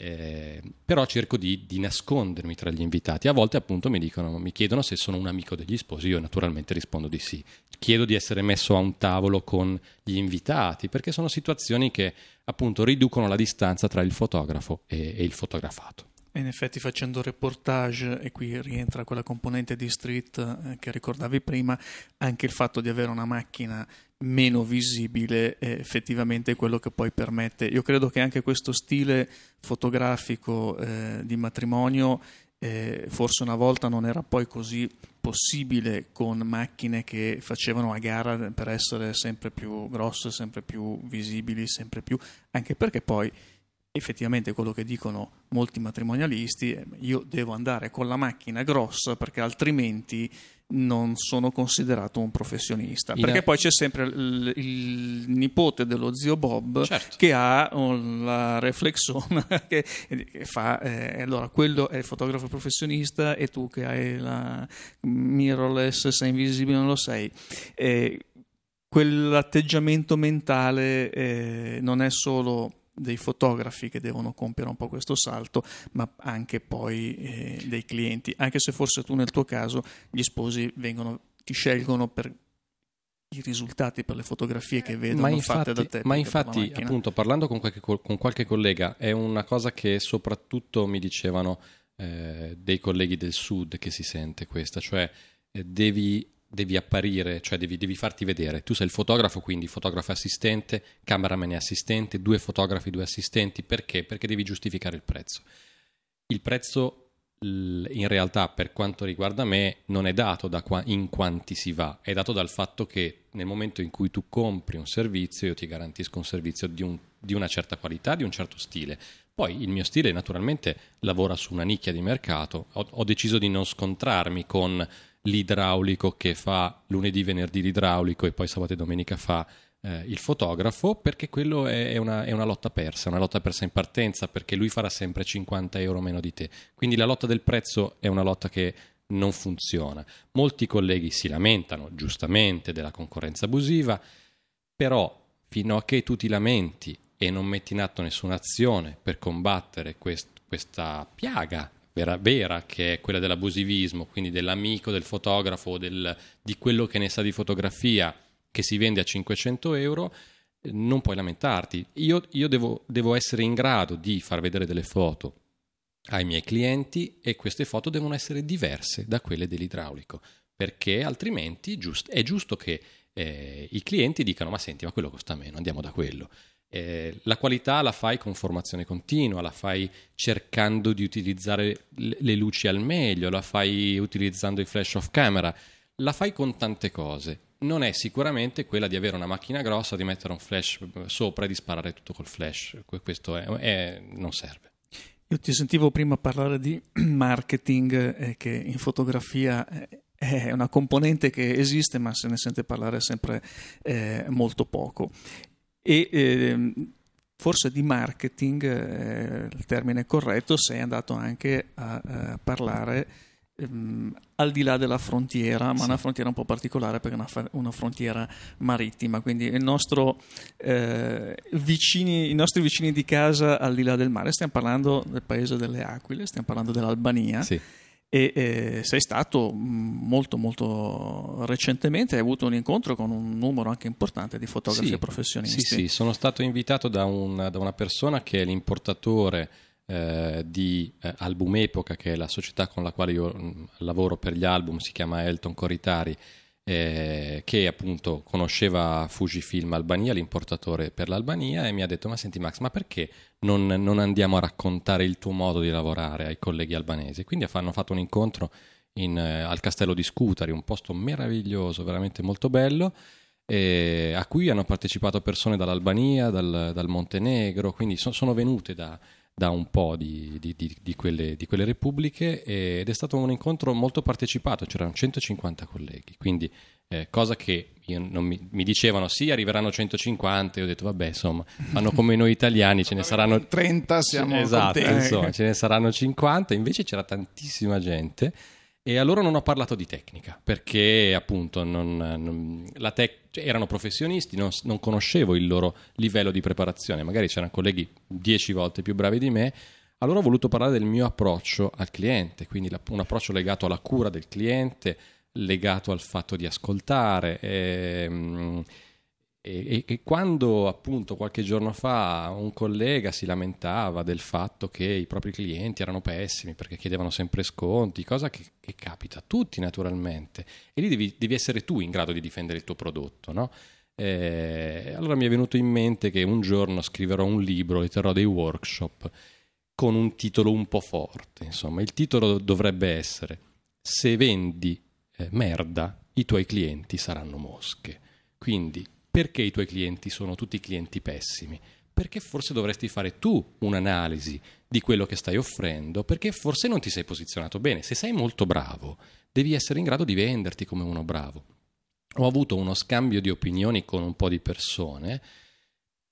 Eh, però cerco di, di, nascondermi tra gli invitati. A volte appunto mi, dicono, mi chiedono se sono un amico degli sposi, io naturalmente rispondo di sì. Chiedo di essere messo a un tavolo con gli invitati perché sono situazioni che appunto riducono la distanza tra il fotografo e, e il fotografato. In effetti facendo reportage, e qui rientra quella componente di street eh, che ricordavi prima, anche il fatto di avere una macchina meno visibile è effettivamente quello che poi permette. Io credo che anche questo stile fotografico eh, di matrimonio eh, forse una volta non era poi così possibile con macchine che facevano a gara per essere sempre più grosse, sempre più visibili, sempre più anche perché poi effettivamente quello che dicono molti matrimonialisti è io devo andare con la macchina grossa perché altrimenti non sono considerato un professionista In perché a... poi c'è sempre il, il, nipote dello zio Bob certo. che ha la reflexona *laughs* che, che fa eh, allora quello è il fotografo professionista e tu che hai la mirrorless sei invisibile non lo sei eh, quell'atteggiamento mentale eh, non è solo dei fotografi che devono compiere un po' questo salto, ma anche poi eh, dei clienti, anche se forse tu nel tuo caso gli sposi vengono, ti scelgono per i risultati per le fotografie che vedono ma infatti, fatte da te. Ma infatti, appunto, parlando con qualche, con qualche, collega, è una cosa che soprattutto mi dicevano eh, dei colleghi del sud che si sente questa, cioè eh, devi, devi, apparire, cioè devi, devi, farti vedere. Tu sei il fotografo, quindi fotografo assistente, cameraman e assistente, due fotografi, due assistenti, perché? Perché devi giustificare il prezzo. Il prezzo in realtà per quanto riguarda me non è dato da qua, in quanti si va, è dato dal fatto che nel momento in cui tu compri un servizio io ti garantisco un servizio di, un, di una certa qualità, di un certo stile. Poi il mio stile naturalmente lavora su una nicchia di mercato, ho, ho deciso di non scontrarmi con l'idraulico che fa lunedì, venerdì l'idraulico e poi sabato e domenica fa eh, il fotografo perché quello è, è, una, è, una, lotta persa, una lotta persa in partenza perché lui farà sempre 50 euro meno di te. Quindi la lotta del prezzo è una lotta che non funziona. Molti colleghi si lamentano giustamente della concorrenza abusiva, però fino a che tu ti lamenti e non metti in atto nessuna azione per combattere quest, questa piaga vera, vera, che è quella dell'abusivismo, quindi dell'amico, del fotografo, del, di quello che ne sa di fotografia, che si vende a 500 euro, non puoi lamentarti. Io, io devo, devo essere in grado di far vedere delle foto ai miei clienti e queste foto devono essere diverse da quelle dell'idraulico, perché altrimenti è giusto che eh, i clienti dicano ma senti ma quello costa meno, andiamo da quello. Eh, la qualità la fai con formazione continua, la fai cercando di utilizzare le luci al meglio, la fai utilizzando i flash of camera, la fai con tante cose non è sicuramente quella di avere una macchina grossa, di mettere un flash sopra e di sparare tutto col flash. Questo è, è, non serve. Io ti sentivo prima parlare di *clears throat* marketing, eh, che in fotografia è una componente che esiste, ma se ne sente parlare sempre eh, molto poco. E eh, forse di marketing, eh, il termine corretto, sei andato anche a, a eh, parlare ehm, al di là della frontiera, ma sì. una frontiera un po' particolare perché è una, una frontiera marittima, quindi nostro, eh, vicini, i nostri vicini di casa al di là del mare, stiamo parlando del paese delle Aquile, stiamo parlando dell'Albania. Sì. E eh, sei stato molto molto recentemente, hai avuto un incontro con un numero anche importante di fotografi sì, professionisti. Sì, sì, sono stato invitato da, un, da una persona che è l'importatore eh, di eh, Album Epoca, che è la società con la quale io mh, mm, lavoro per gli album, si chiama Elton Coritari, eh, che appunto conosceva Fujifilm Albania, l'importatore per l'Albania, e mi ha detto: Ma senti, Max, ma perché non, non andiamo a raccontare il tuo modo di lavorare ai colleghi albanesi? Quindi hanno fatto un incontro in, eh, al castello di Scutari, un posto meraviglioso, veramente molto bello. a cui hanno partecipato persone dall'Albania, dal, dal Montenegro, quindi so, sono venute da, da un po' di, di, di, quelle, di quelle repubbliche ed è stato un incontro molto partecipato, c'erano 150 colleghi, quindi eh, cosa che mi, mi, dicevano sì arriveranno 150 e ho detto vabbè insomma fanno come noi italiani ce ne saranno 30 siamo esatto insomma ce ne saranno 50 invece c'era tantissima gente e allora non ho parlato di tecnica, perché appunto non, non, tec- cioè, erano professionisti, non, non, conoscevo il loro livello di preparazione, magari c'erano colleghi dieci volte più bravi di me, allora ho voluto parlare del mio approccio al cliente, quindi la, un approccio legato alla cura del cliente, legato al fatto di ascoltare. E, ehm, e, e, quando appunto qualche giorno fa un collega si lamentava del fatto che i propri clienti erano pessimi perché chiedevano sempre sconti, cosa che, che capita a tutti naturalmente, e lì devi, devi, essere tu in grado di difendere il tuo prodotto, no? Eh, allora mi è venuto in mente che un giorno scriverò un libro e terrò dei workshop con un titolo un po' forte, insomma, il titolo dovrebbe essere Se vendi eh, merda, i tuoi clienti saranno mosche. Quindi perché i tuoi clienti sono tutti clienti pessimi? Perché forse dovresti fare tu un'analisi di quello che stai offrendo, perché forse non ti sei posizionato bene. Se sei molto bravo, devi essere in grado di venderti come uno bravo. Ho avuto uno scambio di opinioni con un po' di persone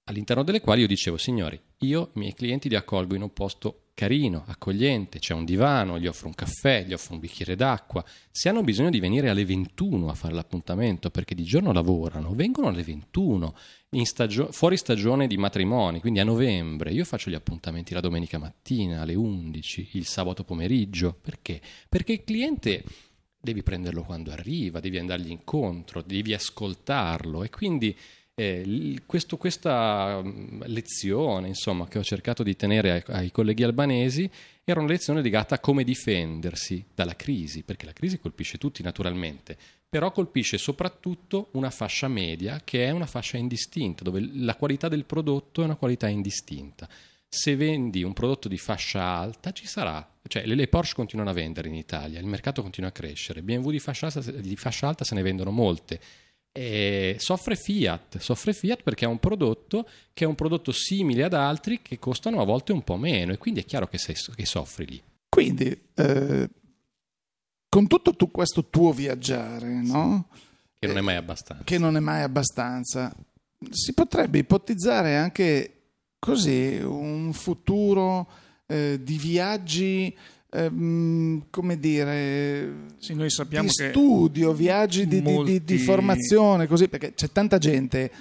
all'interno delle quali io dicevo, signori, io i miei clienti li accolgo in un posto carino, accogliente, c'è un divano, gli offro un caffè, gli offro un bicchiere d'acqua. Se hanno bisogno di venire alle 21 a fare l'appuntamento perché di giorno lavorano, vengono alle 21, stagio- fuori stagione di matrimoni, quindi a novembre. Io faccio gli appuntamenti la domenica mattina alle 11, il sabato pomeriggio. Perché? Perché il cliente devi prenderlo quando arriva, devi andargli incontro, devi ascoltarlo e quindi eh, questo, questa mm, lezione insomma, che ho cercato di tenere ai, ai, colleghi albanesi era una lezione legata a come difendersi dalla crisi, perché la crisi colpisce tutti naturalmente, però colpisce soprattutto una fascia media che è una fascia indistinta, dove la qualità del prodotto è una qualità indistinta. Se vendi un prodotto di fascia alta ci sarà, cioè le, le Porsche continuano a vendere in Italia, il mercato continua a crescere, BMW di fascia, di fascia alta se ne vendono molte e soffre Fiat, soffre Fiat perché è un prodotto che è un prodotto simile ad altri che costano a volte un po' meno e quindi è chiaro che, sei, che soffri lì. Quindi, eh, con tutto tu, questo tuo viaggiare, no? Che non è mai abbastanza. Che non è mai abbastanza, si potrebbe ipotizzare anche così un futuro eh, di viaggi ehm, come dire, sì, noi sappiamo di studio, viaggi di, molti, di, di, formazione, così, perché c'è tanta gente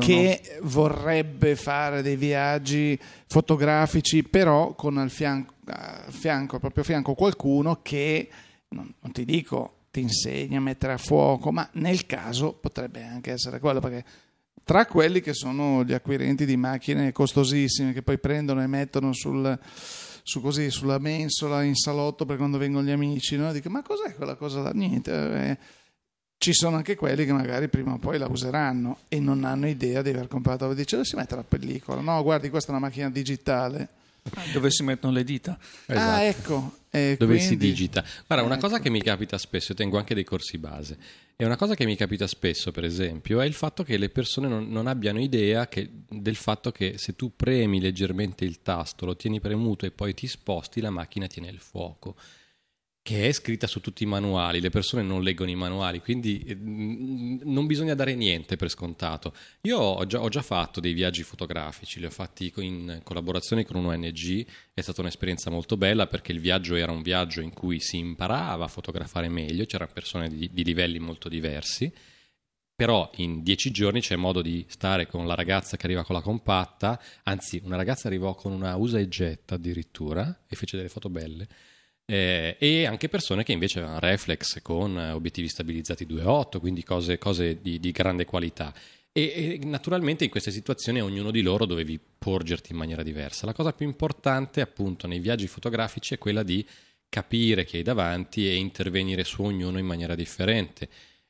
che vorrebbe fare dei viaggi fotografici, però con al fianco, al fianco, proprio a fianco qualcuno che, non, non ti dico ti insegna a mettere a fuoco, ma nel caso potrebbe anche essere quello, perché tra quelli che sono gli acquirenti di macchine costosissime che poi prendono e mettono sul su così, sulla mensola in salotto per quando vengono gli amici, no? Dico, ma cos'è quella cosa là? Niente. Eh, ci sono anche quelli che magari prima o poi la useranno e non hanno idea di aver comprato. Dice, dove si mette la pellicola? No, guardi, questa è una macchina digitale. Dove si mettono le dita. Esatto. Ah, ecco. E dove quindi... si digita. Guarda, una ecco. cosa che mi capita spesso, io tengo anche dei corsi base, e una cosa che mi capita spesso, per esempio, è il fatto che le persone non, non abbiano idea che, del fatto che se tu premi leggermente il tasto, lo tieni premuto e poi ti sposti, la macchina tiene il fuoco che è scritta su tutti i manuali, le persone non leggono i manuali, quindi eh, non bisogna dare niente per scontato. Io ho già, ho già, fatto dei viaggi fotografici, li ho fatti in collaborazione con un ONG, è stata un'esperienza molto bella perché il viaggio era un viaggio in cui si imparava a fotografare meglio, c'erano persone di, di livelli molto diversi, però in dieci giorni c'è modo di stare con la ragazza che arriva con la compatta, anzi una ragazza arrivò con una usa e getta addirittura e fece delle foto belle eh, e anche persone che invece avevano reflex con obiettivi stabilizzati 2.8, quindi cose, cose di, di, grande qualità. E, e, naturalmente in queste situazioni ognuno di loro dovevi porgerti in maniera diversa. La cosa più importante appunto nei viaggi fotografici è quella di capire chi hai davanti e intervenire su ognuno in maniera differente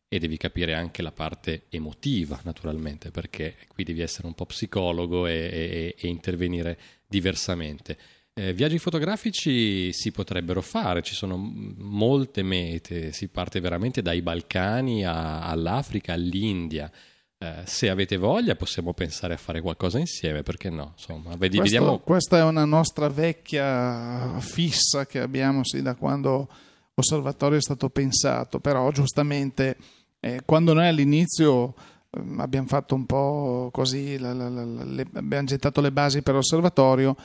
e devi capire anche la parte emotiva naturalmente perché qui devi essere un po' psicologo e, e, e intervenire diversamente. Eh, viaggi fotografici si potrebbero fare, ci sono molte mete, si parte veramente dai Balcani a, all'Africa, all'India. Eh, se avete voglia possiamo pensare a fare qualcosa insieme, perché no? Insomma, vedi, Questo, vediamo... Questa è una nostra vecchia fissa che abbiamo sì, da quando l'osservatorio è stato pensato, però giustamente eh, quando noi all'inizio ehm, abbiamo fatto un po' così, la, la, la, le, abbiamo gettato le basi per l'osservatorio,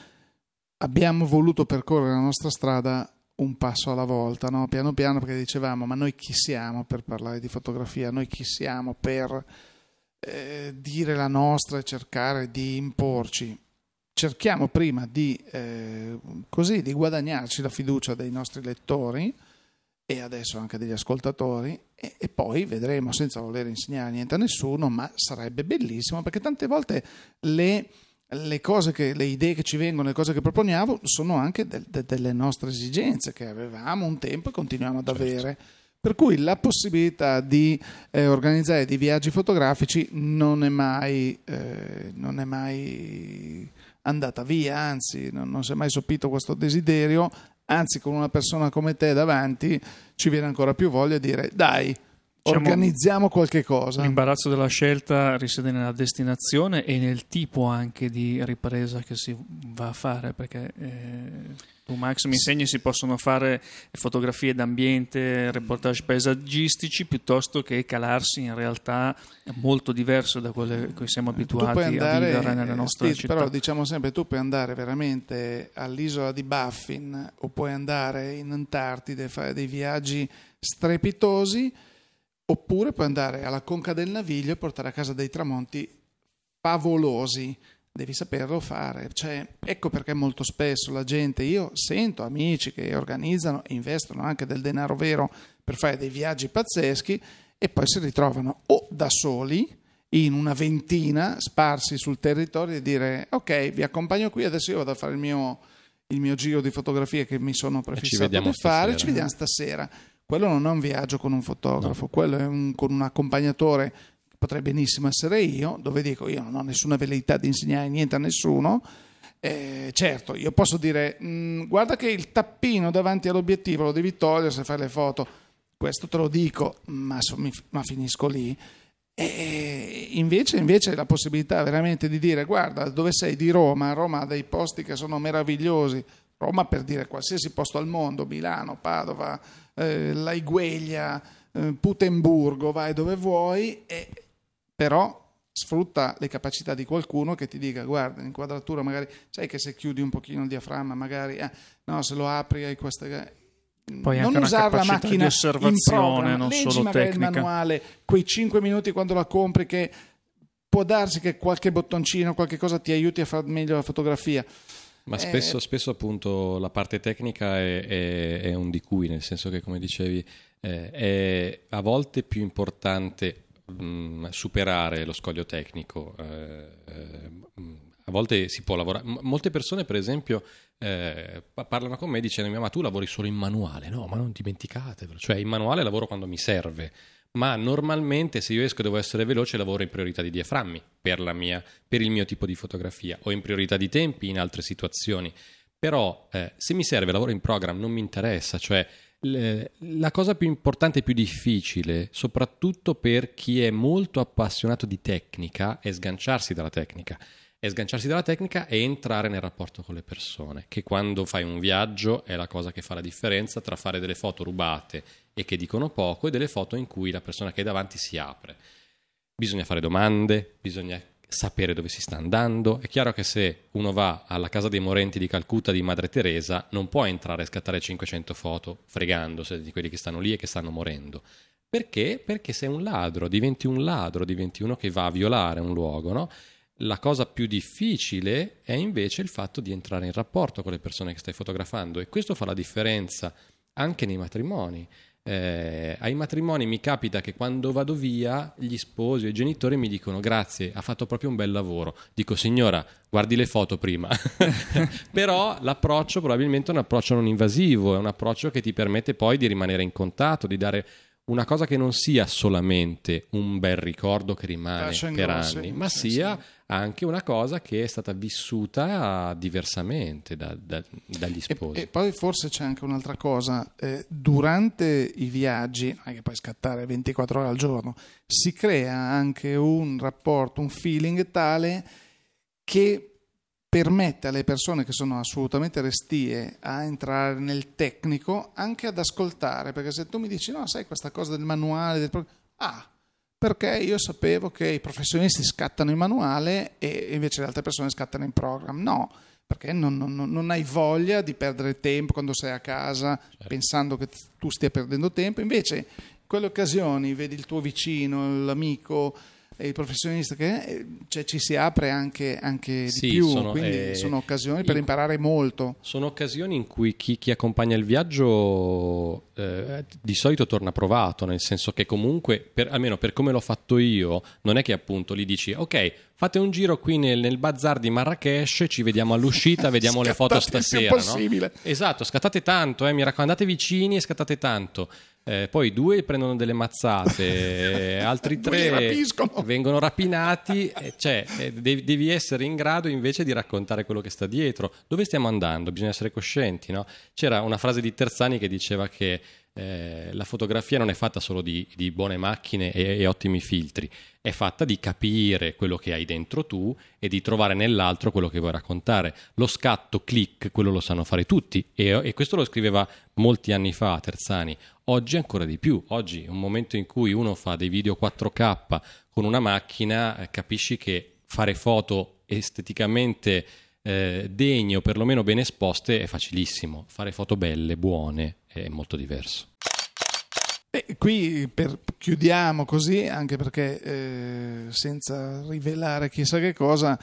abbiamo voluto percorrere la nostra strada un passo alla volta, no? piano piano, perché dicevamo, ma noi chi siamo per parlare di fotografia? Noi chi siamo per eh, dire la nostra e cercare di imporci? Cerchiamo prima di, eh, così, di guadagnarci la fiducia dei nostri lettori e adesso anche degli ascoltatori e, e, poi vedremo senza voler insegnare niente a nessuno, ma sarebbe bellissimo perché tante volte le le, cose che, le idee che ci vengono, le cose che proponiamo sono anche de, de, delle nostre esigenze che avevamo un tempo e continuiamo ad certo. avere. Per cui la possibilità di eh, organizzare dei viaggi fotografici non è mai, eh, non è mai andata via, anzi non, non si è mai sopito questo desiderio, anzi con una persona come te davanti ci viene ancora più voglia di dire dai, Diciamo, organizziamo qualche cosa. L'imbarazzo della scelta risiede nella destinazione e nel tipo anche di ripresa che si va a fare, perché eh, tu Max mi insegni si possono fare fotografie d'ambiente, reportage paesaggistici, piuttosto che calarsi in realtà molto diverso da quelle a cui siamo abituati andare, a vivere nelle nostre Steve, città. Però diciamo sempre, tu puoi andare veramente all'isola di Baffin o puoi andare in Antartide fare dei viaggi strepitosi oppure puoi andare alla conca del Naviglio e portare a casa dei tramonti favolosi. Devi saperlo fare. Cioè, ecco perché molto spesso la gente, io sento amici che organizzano e investono anche del denaro vero per fare dei viaggi pazzeschi e poi si ritrovano o da soli in una ventina sparsi sul territorio e dire ok vi accompagno qui adesso io vado a fare il mio, il mio giro di fotografie che mi sono prefissato di fare stasera. ci vediamo stasera quello non è un viaggio con un fotografo, quello è un- con un accompagnatore che potrebbe benissimo essere io, dove dico io non ho nessuna velleità di insegnare niente a nessuno. Eh, certo, io posso dire "Mm, guarda che il tappino davanti all'obiettivo lo devi togliere se fai le foto. Questo te lo dico, ma, ma finisco lì. E invece, invece la possibilità veramente di dire guarda dove sei di Roma, Roma ha dei posti che sono meravigliosi, Roma per dire qualsiasi posto al mondo, Milano, Padova, eh, Laigueglia, eh, Putemburgo, vai dove vuoi, e, però sfrutta le capacità di qualcuno che ti dica guarda l'inquadratura magari sai che se chiudi un pochino il diaframma magari eh, no se lo apri hai queste Poi non usare la macchina di osservazione, non leggi solo magari tecnica. il manuale quei 5 minuti quando la compri che può darsi che qualche bottoncino qualche cosa ti aiuti a fare meglio la fotografia Ma Eh, spesso, spesso appunto la parte tecnica è, è- è un di cui, nel senso che come dicevi eh, è a volte più importante mh, superare lo scoglio tecnico. eh, eh, a volte si può lavorare. m- Molte persone, per esempio, eh, pa- parlano con me dicendo: Ma tu lavori solo in manuale? No, ma non dimenticatevelo. Cioè, in manuale lavoro quando mi serve. Ma normalmente se io esco e devo essere veloce lavoro in priorità di diaframmi per, mia, per il mio tipo di fotografia o in priorità di tempi in altre situazioni. Però eh, se mi serve lavoro in program non mi interessa, cioè le- la cosa più importante e più difficile, soprattutto per chi è molto appassionato di tecnica, è sganciarsi dalla tecnica. È sganciarsi dalla tecnica e entrare nel rapporto con le persone, che quando fai un viaggio è la cosa che fa la differenza tra fare delle foto rubate e che dicono poco e delle foto in cui la persona che hai davanti si apre. Bisogna fare domande, bisogna sapere dove si sta andando. È chiaro che se uno va alla casa dei morenti di Calcutta di Madre Teresa, non può entrare e scattare 500 foto fregandose di quelli che stanno lì e che stanno morendo. Perché? Perché sei un ladro, diventi un ladro, diventi uno che va a violare un luogo, no? La cosa più difficile è invece il fatto di entrare in rapporto con le persone che stai fotografando e questo fa la differenza anche nei matrimoni. Eh, ai matrimoni mi capita che quando vado via gli sposi o i genitori mi dicono grazie, ha fatto proprio un bel lavoro. Dico signora, guardi le foto prima. *laughs* *laughs* Però l'approccio probabilmente è un approccio non invasivo, è un approccio che ti permette poi di rimanere in contatto, di dare una cosa che non sia solamente un bel ricordo che rimane per anni, sì, ma sia. Anche una cosa che è stata vissuta diversamente da- da- dagli E, sposi. e poi forse c'è anche un'altra cosa, eh, durante i viaggi, non è che puoi scattare 24 ore al giorno, si crea anche un rapporto, un feeling tale che permette alle persone che sono assolutamente restie a entrare nel tecnico anche ad ascoltare, perché se tu mi dici no, sai questa cosa del manuale, del ah, perché io sapevo che i professionisti scattano in manuale e invece le altre persone scattano in program. No, perché non, non- non hai voglia di perdere tempo quando sei a casa pensando che tu stia perdendo tempo. Invece, in quelle occasioni vedi il tuo vicino, l'amico, il professionista che eh, cioè, ci si apre anche, anche Sì, di più. sono, quindi eh, sono occasioni per in- imparare molto. Sono occasioni in cui chi, chi accompagna il viaggio eh, di solito torna provato, nel senso che comunque, per- almeno per come l'ho fatto io, non è che appunto gli dici ok, fate un giro qui nel, nel bazar di Marrakesh, ci vediamo all'uscita, *laughs* vediamo le foto stasera. no? Esatto, scattate tanto, eh, mi raccomando, andate vicini e scattate tanto. Eh, poi due prendono delle mazzate, *laughs* eh, altri tre vengono rapinati, eh, cioè eh, devi, devi essere in grado invece di raccontare quello che sta dietro. Dove stiamo andando? Bisogna essere coscienti, no? C'era una frase di Terzani che diceva che eh, la fotografia non è fatta solo di, di buone macchine e, e, ottimi filtri, è fatta di capire quello che hai dentro tu e di trovare nell'altro quello che vuoi raccontare. Lo scatto, click, quello lo sanno fare tutti e, e questo lo scriveva molti anni fa Terzani. Oggi ancora di più. Oggi, un momento in cui uno fa dei video 4K con una macchina, eh, capisci che fare foto esteticamente eh, degne o perlomeno ben esposte è facilissimo. Fare foto belle, buone, è molto diverso. Beh, qui per, chiudiamo così, anche perché eh, senza rivelare chissà che cosa,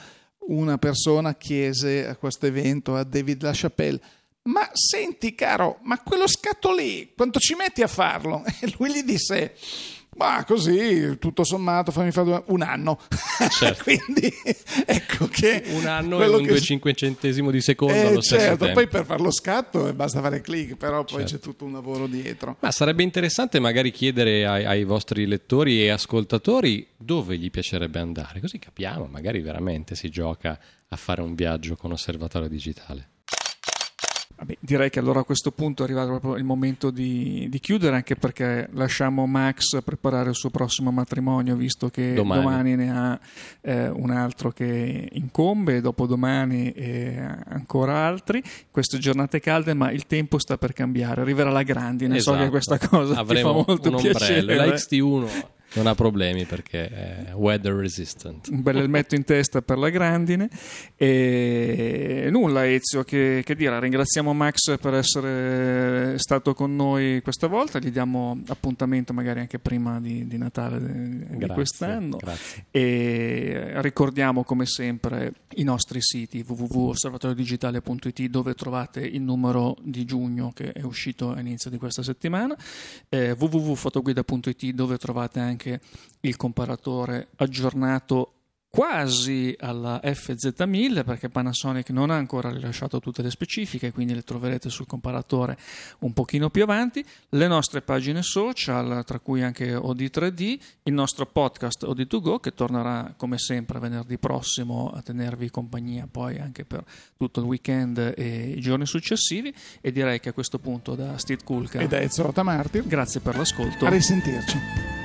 una persona chiese a questo evento, a David LaChapelle, ma senti caro, ma quello scatto lì, quanto ci metti a farlo? *laughs* E lui gli disse, ma così, tutto sommato, fammi fare un anno. *laughs* Certo. Quindi *laughs* ecco che... Un anno e un che... 2 cinquecentesimo di secondo eh, allo certo, tempo. poi per fare lo scatto basta fare click, però poi certo. c'è tutto un lavoro dietro. Ma sarebbe interessante magari chiedere ai, ai vostri lettori e ascoltatori dove gli piacerebbe andare, così capiamo, magari veramente si gioca a fare un viaggio con osservatorio digitale. Vabbè, direi che allora a questo punto è arrivato proprio il momento di, di, chiudere, anche perché lasciamo Max preparare il suo prossimo matrimonio, visto che domani, domani ne ha eh, un altro che incombe, dopodomani e ancora altri. Queste giornate calde, ma il tempo sta per cambiare. Arriverà la grandine, esatto. so che questa cosa Avremo ti fa molto un piacere. La XT1 non ha problemi perché è weather resistant. Un bel elmetto in testa per la grandine. E nulla, Ezio, che, che, dire. Ringraziamo Max per essere stato con noi questa volta. Gli diamo appuntamento magari anche prima di, di Natale di grazie, quest'anno. Grazie. E ricordiamo come sempre i nostri siti www.osservatoriodigitale.it dove trovate il numero di giugno che è uscito all'inizio di questa settimana, eh, www.fotoguida.it dove trovate anche anche il comparatore aggiornato quasi alla FZ1000 perché Panasonic non ha ancora rilasciato tutte le specifiche quindi le troverete sul comparatore un pochino più avanti. Le nostre pagine social tra cui anche OD3D il nostro podcast OD2Go che tornerà come sempre venerdì prossimo a tenervi compagnia poi anche per tutto il weekend e i giorni successivi. E direi che a questo punto da Steve Kulka e da Ezio Rotamartir grazie per l'ascolto. A risentirci